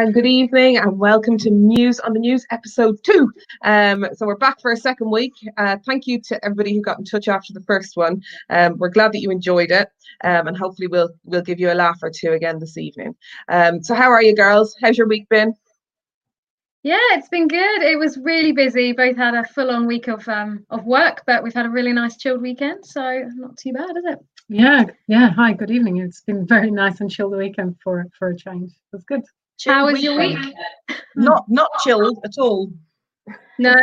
Hello and good evening and welcome to News on the News episode two. Um, so we're back for a second week. Uh, thank you to everybody who got in touch after the first one. Um, we're glad that you enjoyed it um, and hopefully we'll we'll give you a laugh or two again this evening. Um, so how are you girls? How's your week been? Yeah, it's been good. It was really busy. Both had a full-on week of um, of work, but we've had a really nice chilled weekend, so not too bad, is it? Yeah, yeah. Hi, good evening. It's been very nice and chilled weekend for for a change. It was good. How was your week? Not not chilled at all. No.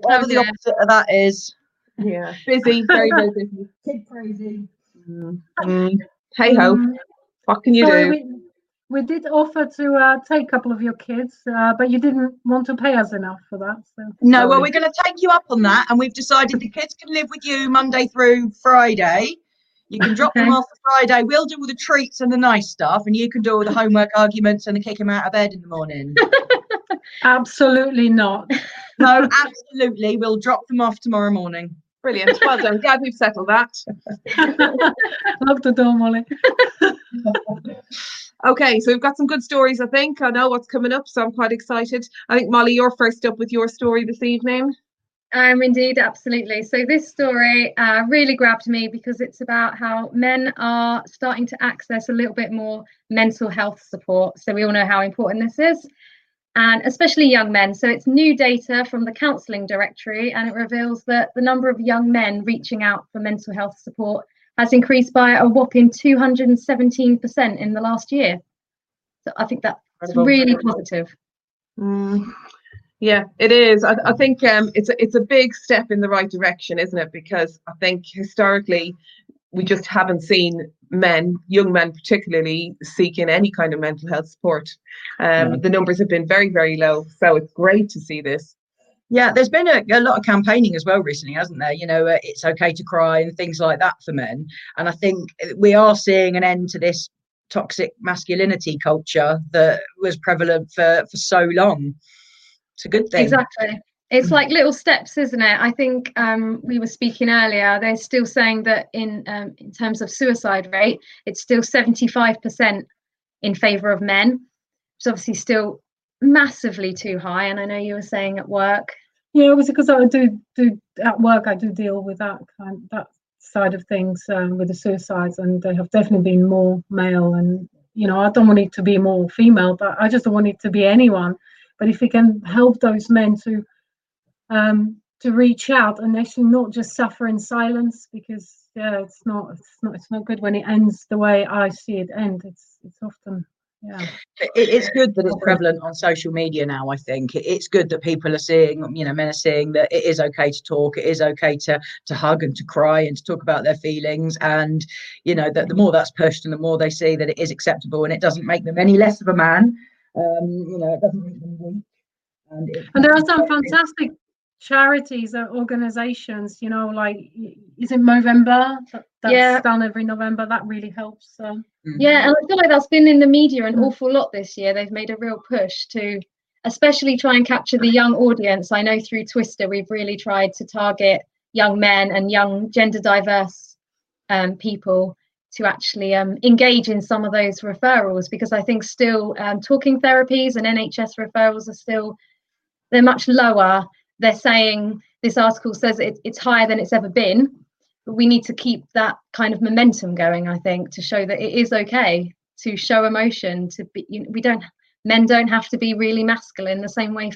Whatever the opposite of that is. Yeah, busy, very very busy. Kid crazy. Mm. Hey ho, Um, what can you sorry, do? we, we did offer to uh, take a couple of your kids, uh, but you didn't want to pay us enough for that. So No, well, we're going to take you up on that, and we've decided the kids can live with you Monday through Friday. You can drop them off for Friday. We'll do all the treats and the nice stuff, and you can do all the homework arguments and the kick them out of bed in the morning. absolutely not. no, absolutely. We'll drop them off tomorrow morning. Brilliant, well done. Glad we've settled that. Love the door, Molly. Okay, so we've got some good stories. I think I know what's coming up, so I'm quite excited. I think Molly, you're first up with your story this evening. Um, indeed, absolutely. So this story uh, really grabbed me because it's about how men are starting to access a little bit more mental health support. So we all know how important this is, and especially young men. So it's new data from the Counselling Directory, and it reveals that the number of young men reaching out for mental health support has increased by a whopping 217% in the last year. So I think that's really positive. Mm, yeah, it is. I, I think um, it's a, it's a big step in the right direction, isn't it? Because I think historically we just haven't seen men, young men particularly, seeking any kind of mental health support. Um, No. The numbers have been very, very low. So it's great to see this. Yeah, there's been a, a lot of campaigning as well recently, hasn't there? You know, uh, it's okay to cry and things like that for men. And I think we are seeing an end to this toxic masculinity culture that was prevalent for, for so long. It's a good thing. Exactly. It's like little steps, isn't it? I think um, we were speaking earlier. They're still saying that in um, in terms of suicide rate, it's still seventy five percent in favour of men. It's obviously still massively too high. And I know you were saying at work. Yeah, it was because I do do at work. I do deal with that kind that side of things um, with the suicides, and they have definitely been more male. And you know, I don't want it to be more female, but I just don't want it to be anyone. But if we can help those men to um, to reach out and actually not just suffer in silence, because yeah, it's not it's not it's not good when it ends the way I see it end. It's it's often yeah. It, it's good that it's prevalent on social media now. I think it, it's good that people are seeing, you know, men are seeing that it is okay to talk, it is okay to to hug and to cry and to talk about their feelings, and you know that the more that's pushed and the more they see that it is acceptable and it doesn't make them any less of a man. Um, you know, it doesn't make them weak. And, And there are some fantastic charities or organizations, you know, like is it Movember? That, that's Yeah. done every November. That really helps. Um, Yeah, and I feel like that's been in the media an Mm. awful lot this year. They've made a real push to especially try and capture the young audience. I know through Twister we've really tried to target young men and young gender diverse um, people to actually um, engage in some of those referrals because I think still um, talking therapies and NHS referrals are still they're much lower. They're saying this article says it, it's higher than it's ever been, but we need to keep that kind of momentum going. I think to show that it is okay to show emotion. To be, you know, we don't men don't have to be really masculine the same way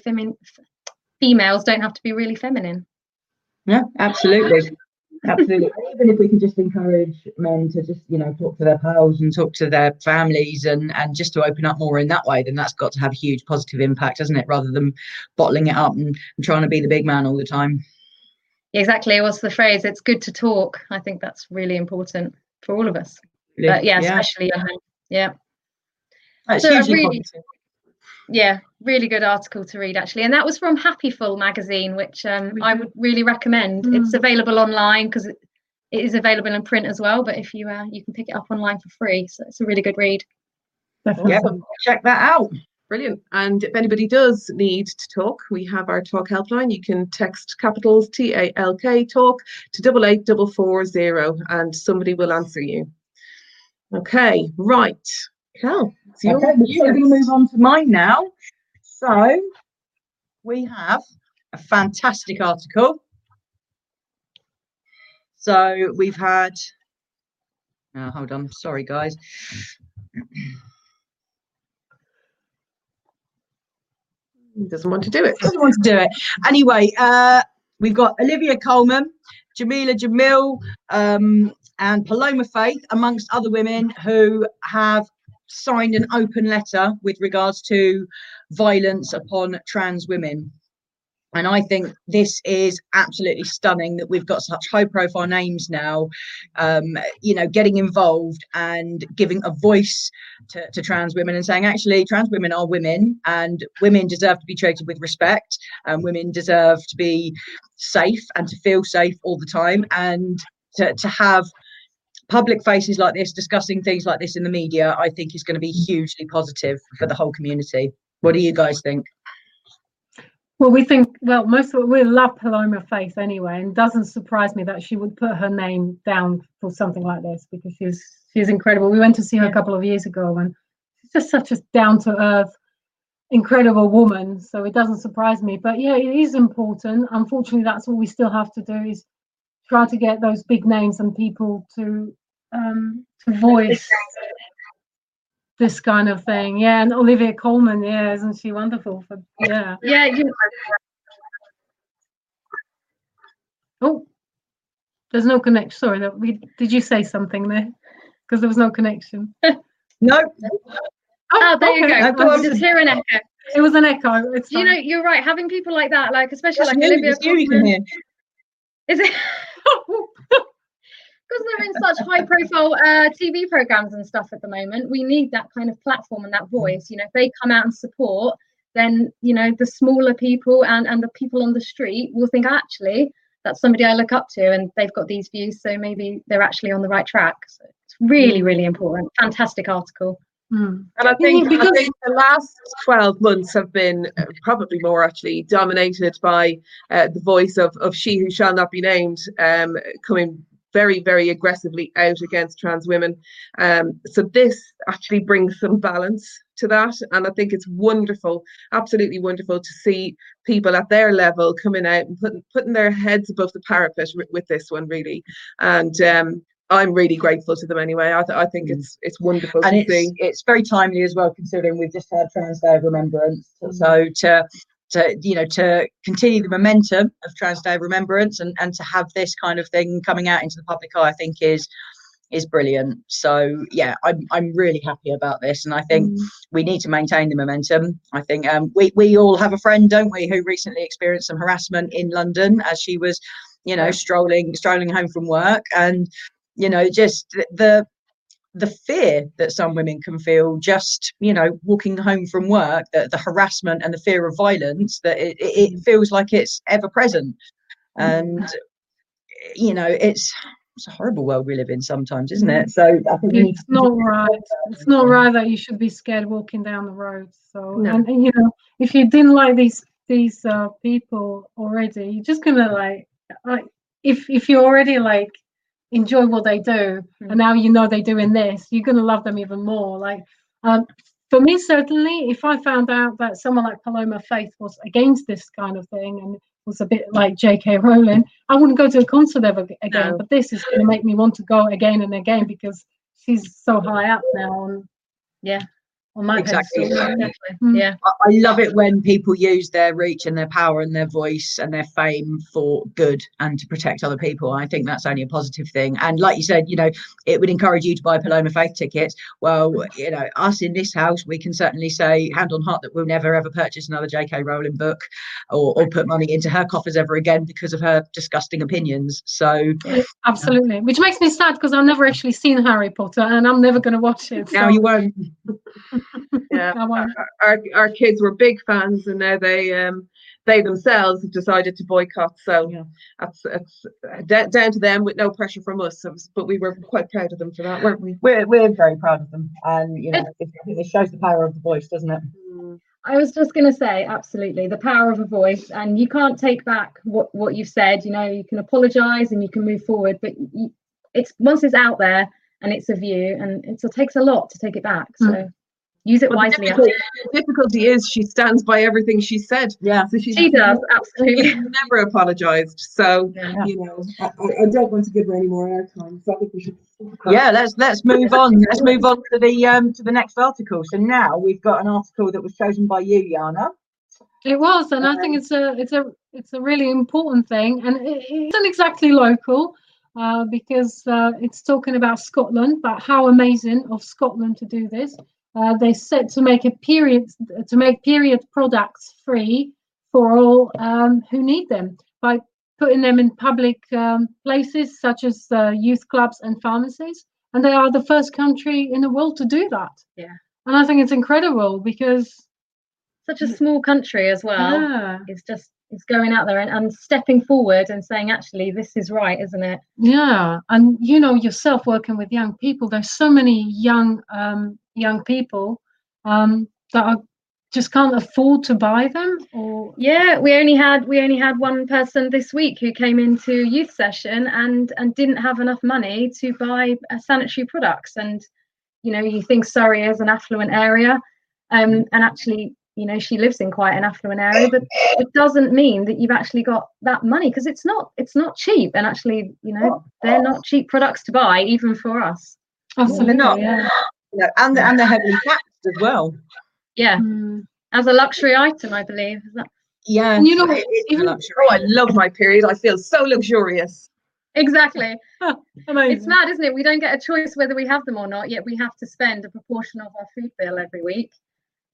females don't have to be really feminine. Yeah, absolutely. Absolutely. Even if we can just encourage men to just, you know, talk to their pals and talk to their families and, and just to open up more in that way, then that's got to have a huge positive impact, hasn't it? Rather than bottling it up and, and trying to be the big man all the time. Exactly. What's the phrase? It's good to talk. I think that's really important for all of us. But yeah, especially young men. Yeah. That's So really- positive. Yeah really good article to read actually and that was from Happiful magazine which um, i would really recommend it's Mm. available online because it, it is available in print as well but if you uh, you can pick it up online for free so it's a really good read definitely. Yeah, check that out. Brilliant. And if anybody does need to talk, we have our talk helpline. You can text capitals T A L K talk to double eight double four zero and somebody will answer you. Okay, right. Cool. Okay, we're going to move on to mine now. So we have a fantastic article. So we've had. Oh, hold on, sorry guys. He doesn't want to do it. Doesn't want to do it. Anyway, uh, we've got Olivia Colman, Jameela Jamil, um, and Paloma Faith, amongst other women who have signed an open letter with regards to violence upon trans women. And I think this is absolutely stunning that we've got such high profile names now, um, you know, getting involved and giving a voice to, to trans women and saying, actually, trans women are women and women deserve to be treated with respect and women deserve to be safe and to feel safe all the time and to, to have public faces like this discussing things like this in the media, I think is going to be hugely positive for the whole community. What do you guys think? Well, we think, well, most of it, we love Paloma Faith anyway, and doesn't surprise me that she would put her name down for something like this because she's she's incredible. We went to see her a couple of years ago, and she's just such a down to earth, incredible woman. So it doesn't surprise me. But yeah, it is important. Unfortunately, that's what we still have to do is try to get those big names and people to um, to voice this kind of thing. Yeah, and Olivia Colman, yeah, isn't she wonderful? For yeah. Yeah, you, Oh, there's no connection. Sorry, that we did you say something there? Because there was no connection. No, oh, there you okay. go. No, go I on. just hear an echo. It was an echo. It's You fine. know, you're right. Having people like that, like especially that's like you, Olivia it's you you can hear. is it? Because they're in such high profile uh, TV programs and stuff at the moment, we need that kind of platform and that voice. You know, if they come out and support, then you know the smaller people and and the people on the street will think actually that's somebody I look up to, and they've got these views, so maybe they're actually on the right track. So it's really, really important. Fantastic article. Mm. And I think, I think the last 12 months have been uh, probably more actually dominated by uh, the voice of, of She Who Shall Not Be Named um, coming very, very aggressively out against trans women. Um, so this actually brings some balance to that. And I think it's wonderful, absolutely wonderful to see people at their level coming out and putting, putting their heads above the parapet wi- with this one, really. And um, I'm really grateful to them anyway. I, th- I think Mm. it's it's wonderful and it's see. it's very timely as well considering we've just had Trans Day of Remembrance. So to to you know to continue the momentum of Trans Day of Remembrance and and to have this kind of thing coming out into the public eye, I think is is brilliant. So yeah, I'm I'm really happy about this, and I think Mm. we need to maintain the momentum. I think um, we we all have a friend, don't we, who recently experienced some harassment in London as she was, you know, Yeah. strolling strolling home from work, and you know, just the the fear that some women can feel just you know walking home from work the, the harassment and the fear of violence that it, it, feels like it's ever present and you know it's it's a horrible world we live in sometimes isn't it so i think It's not right. It's not right that you should be scared walking down the road. So, No. and, and, you know, if you didn't like these these uh, people already, you're just gonna like, like if if you're already like enjoy what they do, and now you know they're doing this, you're gonna love them even more. Like, um, for me, certainly, if I found out that someone like Paloma Faith was against this kind of thing and was a bit like J.K. Rowling, I wouldn't go to a concert ever again. No. But this is going to make me want to go again and again because she's so high up now on Yeah. On my Exactly. pedestal. Mm. Yeah. I I love it when people use their reach and their power and their voice and their fame for good and to protect other people. I think that's only a positive thing. And like you said, you know, it would encourage you to buy Paloma Faith tickets. Well, you know, us in this house, we can certainly say hand on heart that we'll never ever purchase another J.K. Rowling book or, or put money into her coffers ever again because of her disgusting opinions. So Absolutely, which makes me sad because I've never actually seen Harry Potter and I'm never going to watch it. now you won't. Yeah. I our our kids were big fans and now they um they themselves have decided to boycott so Yeah. that's it's d- down to them with no pressure from us so, but we were quite proud of them for that weren't we We're, we're very proud of them. And, you know, it, it shows the power of the voice, doesn't it? I was just going to say, absolutely, the power of a voice, and you can't take back what what you've said. You know, you can apologise and you can move forward, but you, it's once it's out there, and it's a view and it takes a lot to take it back so mm. Use it well, wisely the difficulty, the difficulty, is she stands by everything she said. Yeah. So she does absolutely. never apologized. So yeah. you know. I, I, don't want to give her any more airtime so i think we should yeah let's let's move on. Let's move on to the um to the next article. So now we've got an article that was chosen by you Yana. it was, and I think it's a it's a it's a really important thing, and it, it's not exactly local uh, because uh, it's talking about Scotland, but how amazing of Scotland to do this. Uh, they set to make a period to make period products free for all um, who need them by putting them in public um, places such as uh, youth clubs and pharmacies, and they are the first country in the world to do that. Yeah, and I think it's incredible because such a small country as well. Yeah. it's just it's going out there and, and stepping forward and saying actually this is right isn't it? Yeah and you know yourself working with young people there's so many young um, young people um, that are just can't afford to buy them or yeah we only had we only had one person this week who came into youth session and and didn't have enough money to buy uh, sanitary products. And you know you think surrey is an affluent area um, and actually you know she lives in quite an affluent area but it doesn't mean that you've actually got that money because it's not it's not cheap. And actually you know they're not cheap products to buy even for us. Absolutely not. yeah. yeah. and and they're heavily taxed as well. Yeah. Mm. as a luxury item i believe yeah. And you know even oh i love my period. I feel so luxurious. Exactly. It's mad isn't it? We don't get a choice whether we have them or not yet we have to spend a proportion of our food bill every week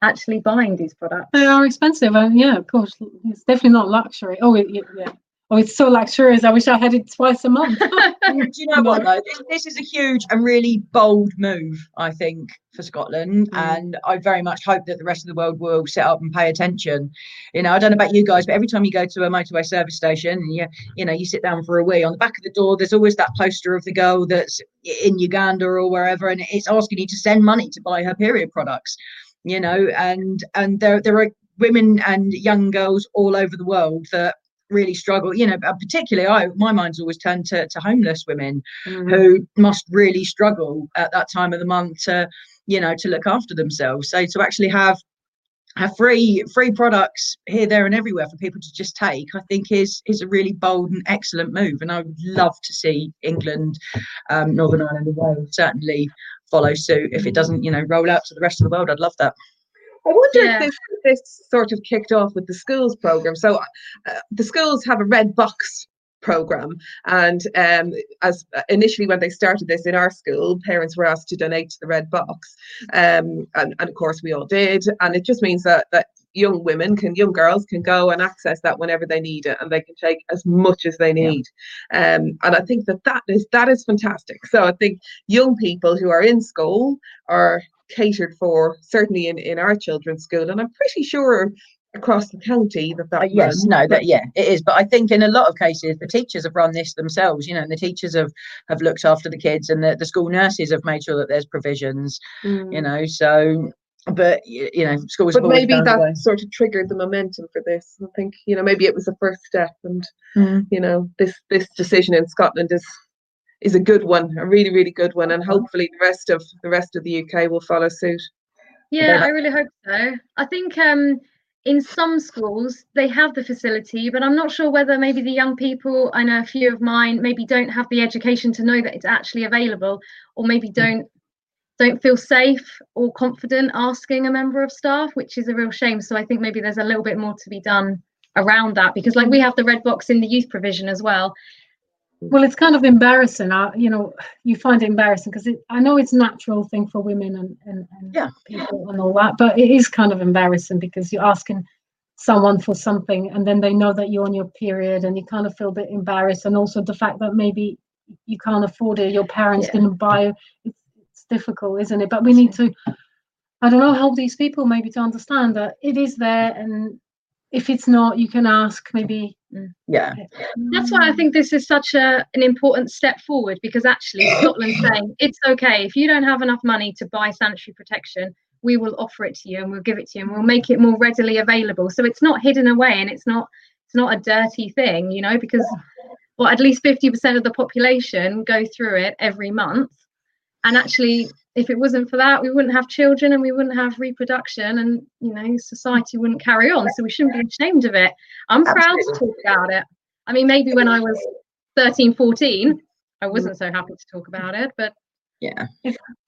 actually buying these products. They are expensive, and yeah, of course, it's definitely not luxury. Oh, it, yeah. Oh, it's so luxurious. I wish I had it twice a month. Do you know what though? This, this, is a huge and really bold move, I think, for Scotland, mm. and I very much hope that the rest of the world will set up and pay attention. You know, I don't know about you guys, but every time you go to a motorway service station, and you you know you sit down for a wee, on the back of the door, there's always that poster of the girl that's in Uganda or wherever, and it's asking you to send money to buy her period products you know, and and there there are women and young girls all over the world that really struggle you know particularly i my mind's always turned to, to homeless women mm-hmm. who must really struggle at that time of the month to you know to look after themselves so to actually have have free free products here there and everywhere for people to just take i think is is a really bold and excellent move and i would love to see england um, northern ireland and wales certainly follow suit. If it doesn't, you know, roll out to the rest of the world, I'd love that. I wonder yeah. if this, this sort of kicked off with the schools program. So uh, the schools have a red box program and um, as uh, initially when they started this in our school parents were asked to donate to the red box um, and, and of course we all did and it just means that that young women can young girls can go and access that whenever they need it and they can take as much as they need yeah. um, and i think that that is that is fantastic so i think young people who are in school are catered for certainly in in our children's school and i'm pretty sure across the county that that uh, yes no that yeah it is but i think in a lot of cases the teachers have run this themselves you know and the teachers have have looked after the kids and the, the school nurses have made sure that there's provisions mm. you know so but you know schools but maybe that sort of triggered the momentum for this i think you know maybe it was the first step and mm. you know this this decision in scotland is is a good one a really really good one and hopefully the rest of the rest of the uk will follow suit yeah i really hope so i think um in some schools they have the facility but i'm not sure whether maybe the young people i know a few of mine maybe don't have the education to know that it's actually available or maybe mm. don't don't feel safe or confident asking a member of staff, which is a real shame. So I think maybe there's a little bit more to be done around that because like we have the red box in the youth provision as well. Well, it's kind of embarrassing. I, you know, you find it embarrassing because I know it's a natural thing for women and, and, and yeah. people and all that, but it is kind of embarrassing because you're asking someone for something and then they know that you're on your period and you kind of feel a bit embarrassed and also the fact that maybe you can't afford it your parents yeah. didn't buy it it's difficult, isn't it? But we need to, I don't know, help these people maybe to understand that it is there, and if it's not, you can ask maybe. Mm. Yeah, that's why I think this is such a an important step forward because actually Scotland's saying it's okay if you don't have enough money to buy sanitary protection, we will offer it to you and we'll give it to you and we'll make it more readily available. So it's not hidden away and it's not it's not a dirty thing, you know, because well, at least 50% of the population go through it every month and actually if it wasn't for that we wouldn't have children and we wouldn't have reproduction and you know society wouldn't carry on. So we shouldn't be ashamed of it. I'm proud to talk about it. I mean maybe when i was 13 14 i wasn't mm. so happy to talk about it but yeah.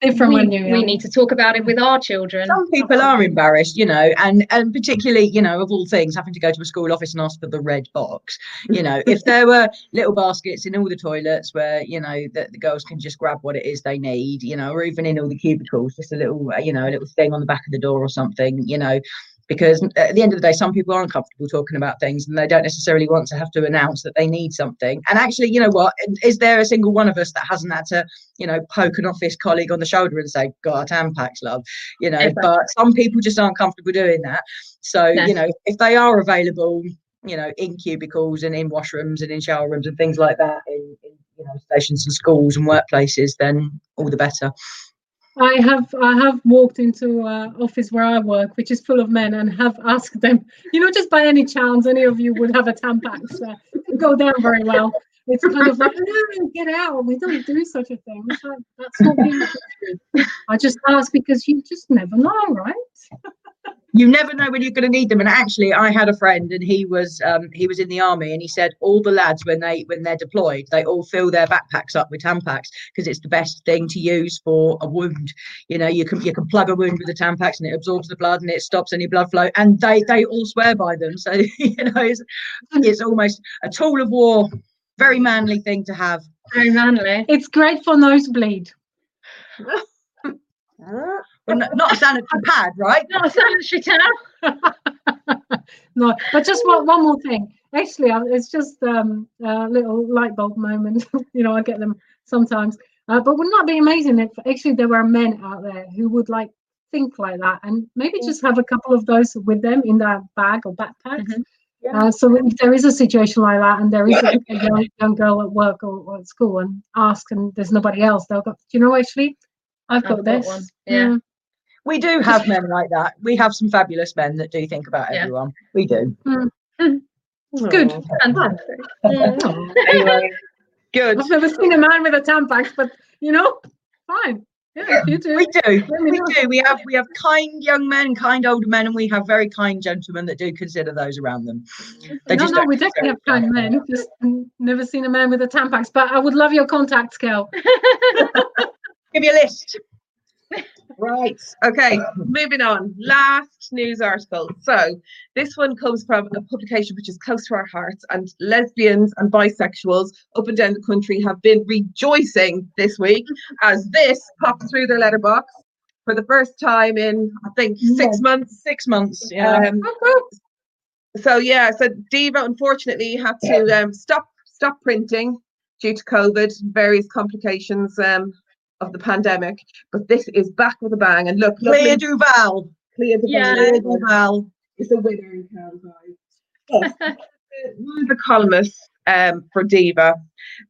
Different we, when you we um, need to talk about it with our children. Some people are embarrassed you know and and particularly you know of all things having to go to a school office and ask for the red box. You know if there were little baskets in all the toilets where you know that the girls can just grab what it is they need you know or even in all the cubicles just a little uh, you know a little thing on the back of the door or something you know because at the end of the day some people aren't comfortable talking about things and they don't necessarily want to have to announce that they need something. And actually you know what? Is there a single one of us that hasn't had to you know poke an office colleague on the shoulder and say got a tampax love you know? Exactly. but some people just aren't comfortable doing that. So No. you know if they are available you know in cubicles and in washrooms and in shower rooms and things like that in, in you know stations and schools and workplaces then all the better I have I have walked into an office where I work, which is full of men, and have asked them, you know, just by any chance, any of you would have a Tampax. Uh, go down very well. It's kind of like, no, get out. We don't do such a thing. That's not being. I just ask because you just never know, right? you never know when you're going to need them. And actually i had a friend and he was um, he was in the army and he said all the lads when they when they're deployed they all fill their backpacks up with tampax because it's the best thing to use for a wound. You know you can you can plug a wound with the tampax and it absorbs the blood and it stops any blood flow. And they they all swear by them. So you know it's, it's almost a tool of war. Very manly thing to have. Very manly. It's great for nosebleed. Well, not, not a sanitary pad right not a sanitary towel no, but just one, one more thing. Actually, it's just um, a little light bulb moment. you know, I get them sometimes. Uh, but wouldn't that be amazing if actually there were men out there who would like think like that and maybe just have a couple of those with them in their bag or backpack? Mhm. Uh, so if there is a situation like that and there is a, a young, young girl at work or, or at school and ask and there's nobody else, they'll go, Do you know, actually, I've got I've got this. one." Yeah. We do have men like that we have some fabulous men that do think about Yeah. everyone we do It's good. Fantastic. Mm. Anyway, good. I've never seen a man with a Tampax, but you know, fine. Yeah, you do. We do. We know. do. We have we have kind young men, kind older men, and we have very kind gentlemen that do consider those around them. They no, no, we definitely have kind men. Just never seen a man with a Tampax, but I would love your contact, Kel. give me a list. Right. Okay. Moving on. Last news article. So this one comes from a publication which is close to our hearts, and lesbians and bisexuals up and down the country have been rejoicing this week as this popped through their letterbox for the first time in I think six months. Six months. Yeah. Um, so yeah, so Diva unfortunately had to um, stop stop printing due to COVID, various complications um, of the pandemic. But this is back with a bang. And look, Clea DuVall. Clear the Yeah. Clea DuVall. is a winner in town, guys. Yes. The columnist um, for Diva,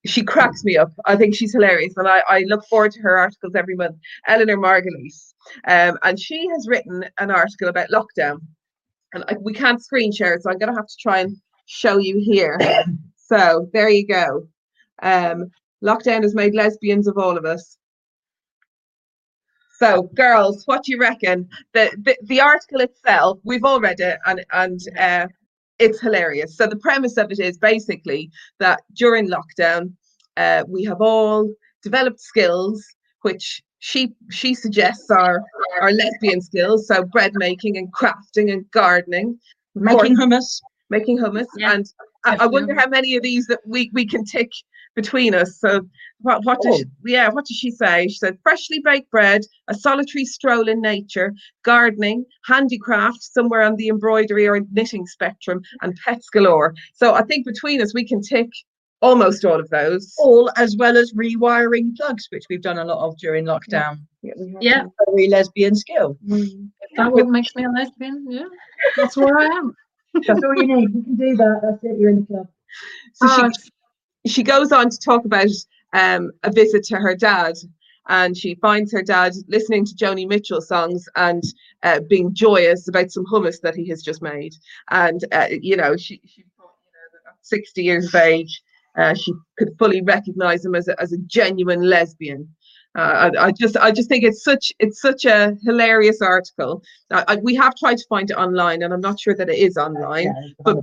she cracks me up. I think she's hilarious, and I, I look forward to her articles every month. Eleanor Margolis, um, and she has written an article about lockdown, and I, we can't screen share it, so I'm going to have to try and show you here. so there you go. Um, lockdown has made lesbians of all of us. So, girls, what do you reckon? The, the the article itself, we've all read it, and and uh, it's hilarious. So the premise of it is basically that during lockdown, uh, we have all developed skills which she she suggests are are lesbian skills. So bread making and crafting and gardening, Making hummus. making hummus, Yeah, and I, I wonder how many of these that we we can tick between us. So what what does Oh. yeah what does she say? She said freshly baked bread, a solitary stroll in nature, gardening, handicraft somewhere on the embroidery or knitting spectrum, and pets galore. So I think between us we can tick almost all of those. All as well as rewiring plugs, which we've done a lot of during lockdown. Yeah, we Yeah. Very lesbian skill. Mm. That what makes me a lesbian. Yeah, that's where I am. That's all you need. You can do that. That's it. You're in the club. So Ah, she she goes on to talk about um, a visit to her dad and she finds her dad listening to Joni Mitchell songs and uh, being joyous about some hummus that he has just made. And, uh, you know, she, she thought, you know, that at 60 years of age, uh, she could fully recognize him as a, as a genuine lesbian. Uh, I, I just I just think it's such it's such a hilarious article. I, I, we have tried to find it online, and I'm not sure that it is online. but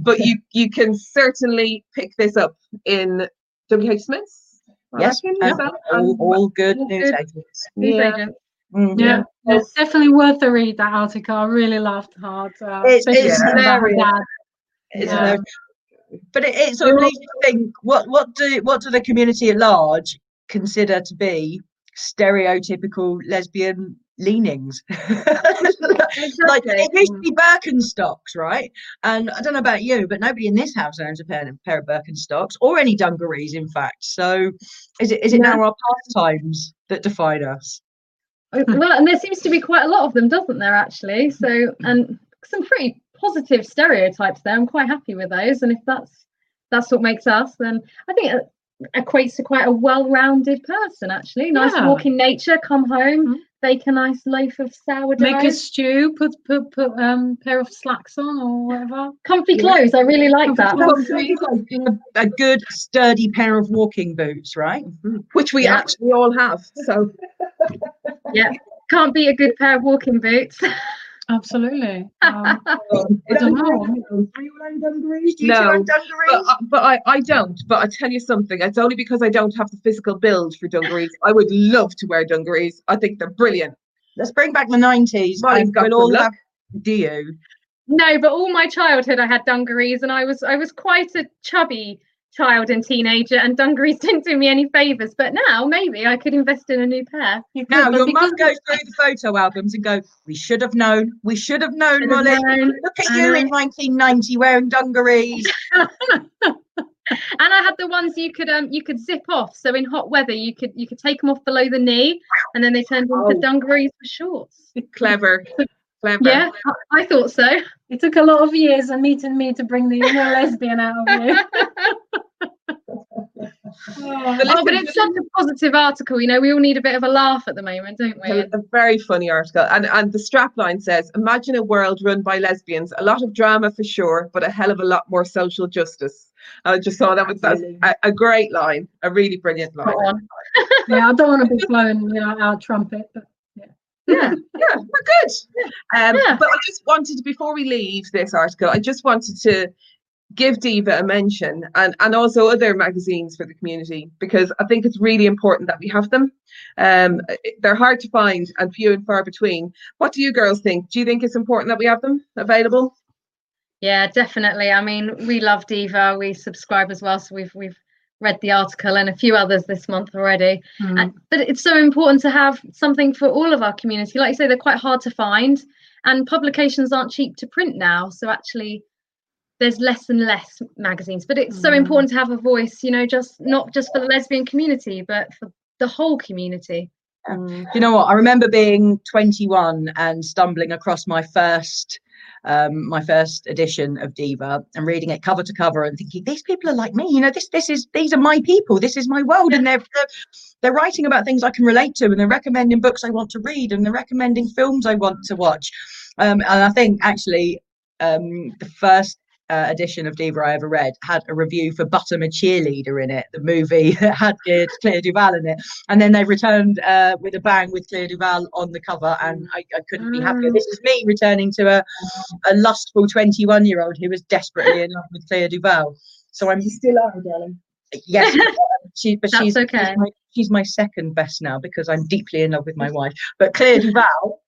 but you you can certainly pick this up in WH Smith's. I Yes, reckon, all, all good all news good. agents. News Yeah. agent. Mm. Yeah, it's definitely worth a read. That article, I really laughed hard. Uh, It's- especially it's about hilarious. dad. It's Yeah. hilarious. but it, it sort of makes you think what what do what do the community at large consider to be stereotypical lesbian leanings. Like it used to be birkenstocks right? And i don't know about you but nobody in this house owns a pair, pair of birkenstocks or any dungarees in fact. So is it is it now our pastimes that define us? Uh, well, and there seems to be quite a lot of them, doesn't there? Actually, so and some pretty positive stereotypes there. I'm quite happy with those, and if that's that's what makes us, then I think it equates to quite a well-rounded person. Actually, nice Yeah. walk in nature, come home, Mhm. bake a nice loaf of sourdough, Make a stew, put put put um pair of slacks on or whatever. comfy Yeah. clothes. I really like that. Comfy a, a good sturdy pair of walking boots right which we Yeah. actually all have. So Yeah, can't be a good pair of walking boots. Absolutely. Um, I don't know. Do you own dungarees? Do you No, two own but. I- but I, I don't. But I tell you something, it's only because I don't have the physical build for dungarees. I would love to wear dungarees. I think they're brilliant. Let's bring back the nineties. Molly's and got we'll all luck. have. Do you? No, but all my childhood I had dungarees and I was I was quite a chubby child and teenager and dungarees didn't do me any favors. But now maybe I could invest in a new pair. Now your mum goes through the photo albums and go, "We should have known. We should have known, Molly. known. Look at I you in 1990 wearing dungarees." And I had the ones you could um you could zip off. So in hot weather you could you could take them off below the knee and then they turned into Oh. dungarees for shorts. Clever. Clever. Yeah, I, I thought so. It took a lot of years and meeting me to bring the inner lesbian out of you. Oh, but Oh, but it's such a positive article. You know, we all need a bit of a laugh at the moment, don't we? a, a very funny article. And and the strapline says, Imagine a world run by lesbians. A lot of drama for sure, but a hell of a lot more social justice. I just saw that was that's a, a great line, a really brilliant line. Yeah, I don't want to be blowing, you know, our trumpet, but yeah, yeah, we're good. Um, Yeah. But I just wanted before we leave this article, I just wanted to give Diva a mention and, and also other magazines for the community because I think it's really important that we have them. Um, they're hard to find and few and far between. What do you girls think? Do you think it's important that we have them available? Yeah, definitely. I mean, we love Diva. We subscribe as well, so we've we've read the article and a few others this month already. mm, And, but it's so important to have something for all of our community. Like you say, they're quite hard to find, and publications aren't cheap to print now. So actually, there's less and less magazines. But it's so Mm. important to have a voice. You know, just not just for the lesbian community, but for the whole community. you know what? I remember being 21 and stumbling across my first um my first edition of diva and reading it cover to cover and thinking these people are like me you know this this is these are my people this is my world. And they're they're, they're writing about things i can relate to and they're recommending books i want to read and they're recommending films i want to watch. Um and i think actually um the first uh, edition of Diva I ever read had a review for But I'm a Cheerleader in it, the movie that had Claire Clea DuVall in it and then they returned uh, with a bang with Clea DuVall on the cover, and I, I couldn't be happier. This is me returning to a, a lustful 21 year old who was desperately in love with Clea DuVall. So I'm still are, darling. yes, she, but That's she's, okay. she's, my, she's my second best now because I'm deeply in love with my wife. But Clea DuVall,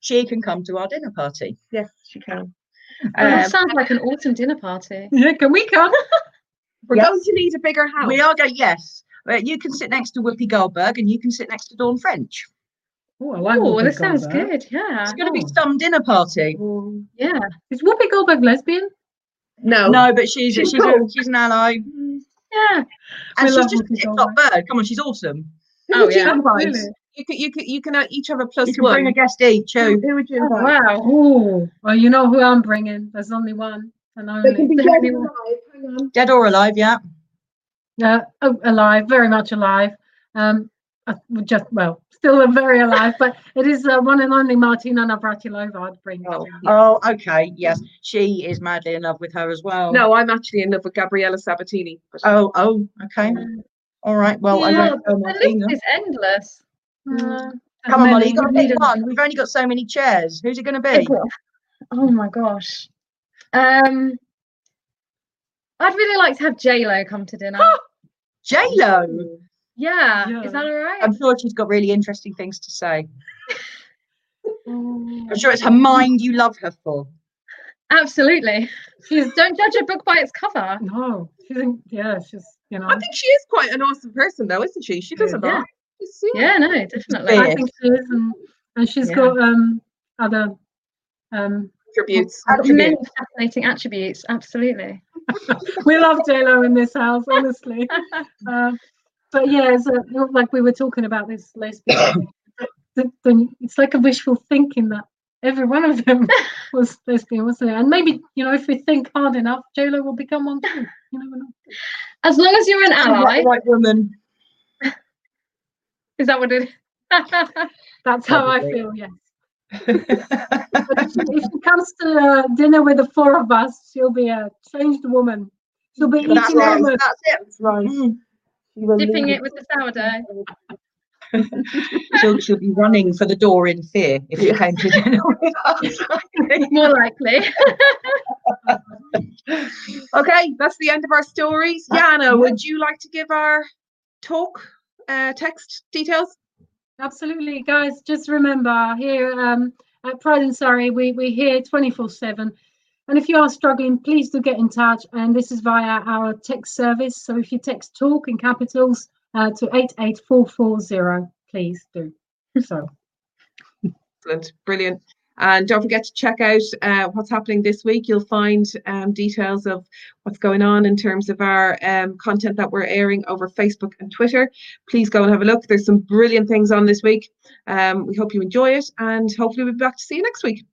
she can come to our dinner party. Yes, she can. Oh, that Um, sounds like an autumn dinner party. yeah, can we come? we're Yes. going to need a bigger house. We are going, yes. Uh, you can sit next to Whoopi Goldberg and you can sit next to Dawn French. Oh, I like Oh, Whoopi that sounds good. Yeah. It's going to be Oh. some dinner party. Yeah. Is Whoopi Goldberg lesbian? No. No, but she's She's she's, a, she's an ally. Yeah. And We she's just Whoopi a tip-top bird. Come on, she's awesome. Oh, yeah. invite? Really? You can, you can, you can uh, each have a plus You can one. bring a guest each. who, Who? who would you Oh, wow. Oh, well, you know who I'm bringing. There's only one and They can only. be dead or alive. Dead or alive? Yeah. Yeah, oh, alive, very much alive. Um, uh, just well, still very alive, but it is uh, one and only Martina Navratilova. I'd bring. Oh, Oh, okay. Yes, she is madly in love with her as well. No, I'm actually in love with Gabriela Sabatini. Oh, oh, okay. All right. Well, I yeah, won't tell the list is endless. Uh, Come on, Molly, you've got to pick one. We've only got so many chairs. Who's it going to be? Oh my gosh. Um, I'd really like to have J Lo come to dinner. J Lo. yeah, Yeah. is that all right? I'm sure she's got really interesting things to say. I'm sure it's her mind you love her for. Absolutely. She's don't judge a book by its cover. no, she's yeah, she's you know. I think she is quite an awesome person, though, isn't she? She does a Yeah. lot. She's- yeah. Yeah, no, definitely. big. I think she is, and, and she's Yeah. got um other um. Attributes. Many fascinating attributes. Absolutely. We love JLo in this house, honestly. Um, but yeah, it's a, like we were talking about this lesbian. the, the, it's like a wishful thinking that every one of them was lesbian, wasn't it? And maybe you know, if we think hard enough, JLo will become one too. You never know. As long as you're an ally, the right woman. Is that what it is? That's how I feel. Yes. If she, if she comes to uh, dinner with the four of us, she'll be a changed woman. She'll be That's eating right. almost. That's it. That's right. Mm. Dipping it with the sourdough. She'll, she'll be running for the door in fear if you came to dinner with us. More likely. Okay, that's the end of our stories. Yana, would you like to give our talk uh, text details? Absolutely, guys. Just remember here um, at Pride in Surrey, we, we're here 24 7. And if you are struggling, please do get in touch. And this is via our text service. So if you text talk in capitals uh, to 88440, please do so. Excellent, brilliant. And don't forget to check out uh, what's happening this week. You'll find um, details of what's going on in terms of our um, content that we're airing over Facebook and Twitter. Please go and have a look. There's some brilliant things on this week. Um, we hope you enjoy it, and hopefully we'll be back to see you next week.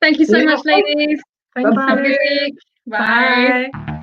Thank you so much, ladies. Thank Bye-bye. Have a you. good week. Bye. Bye.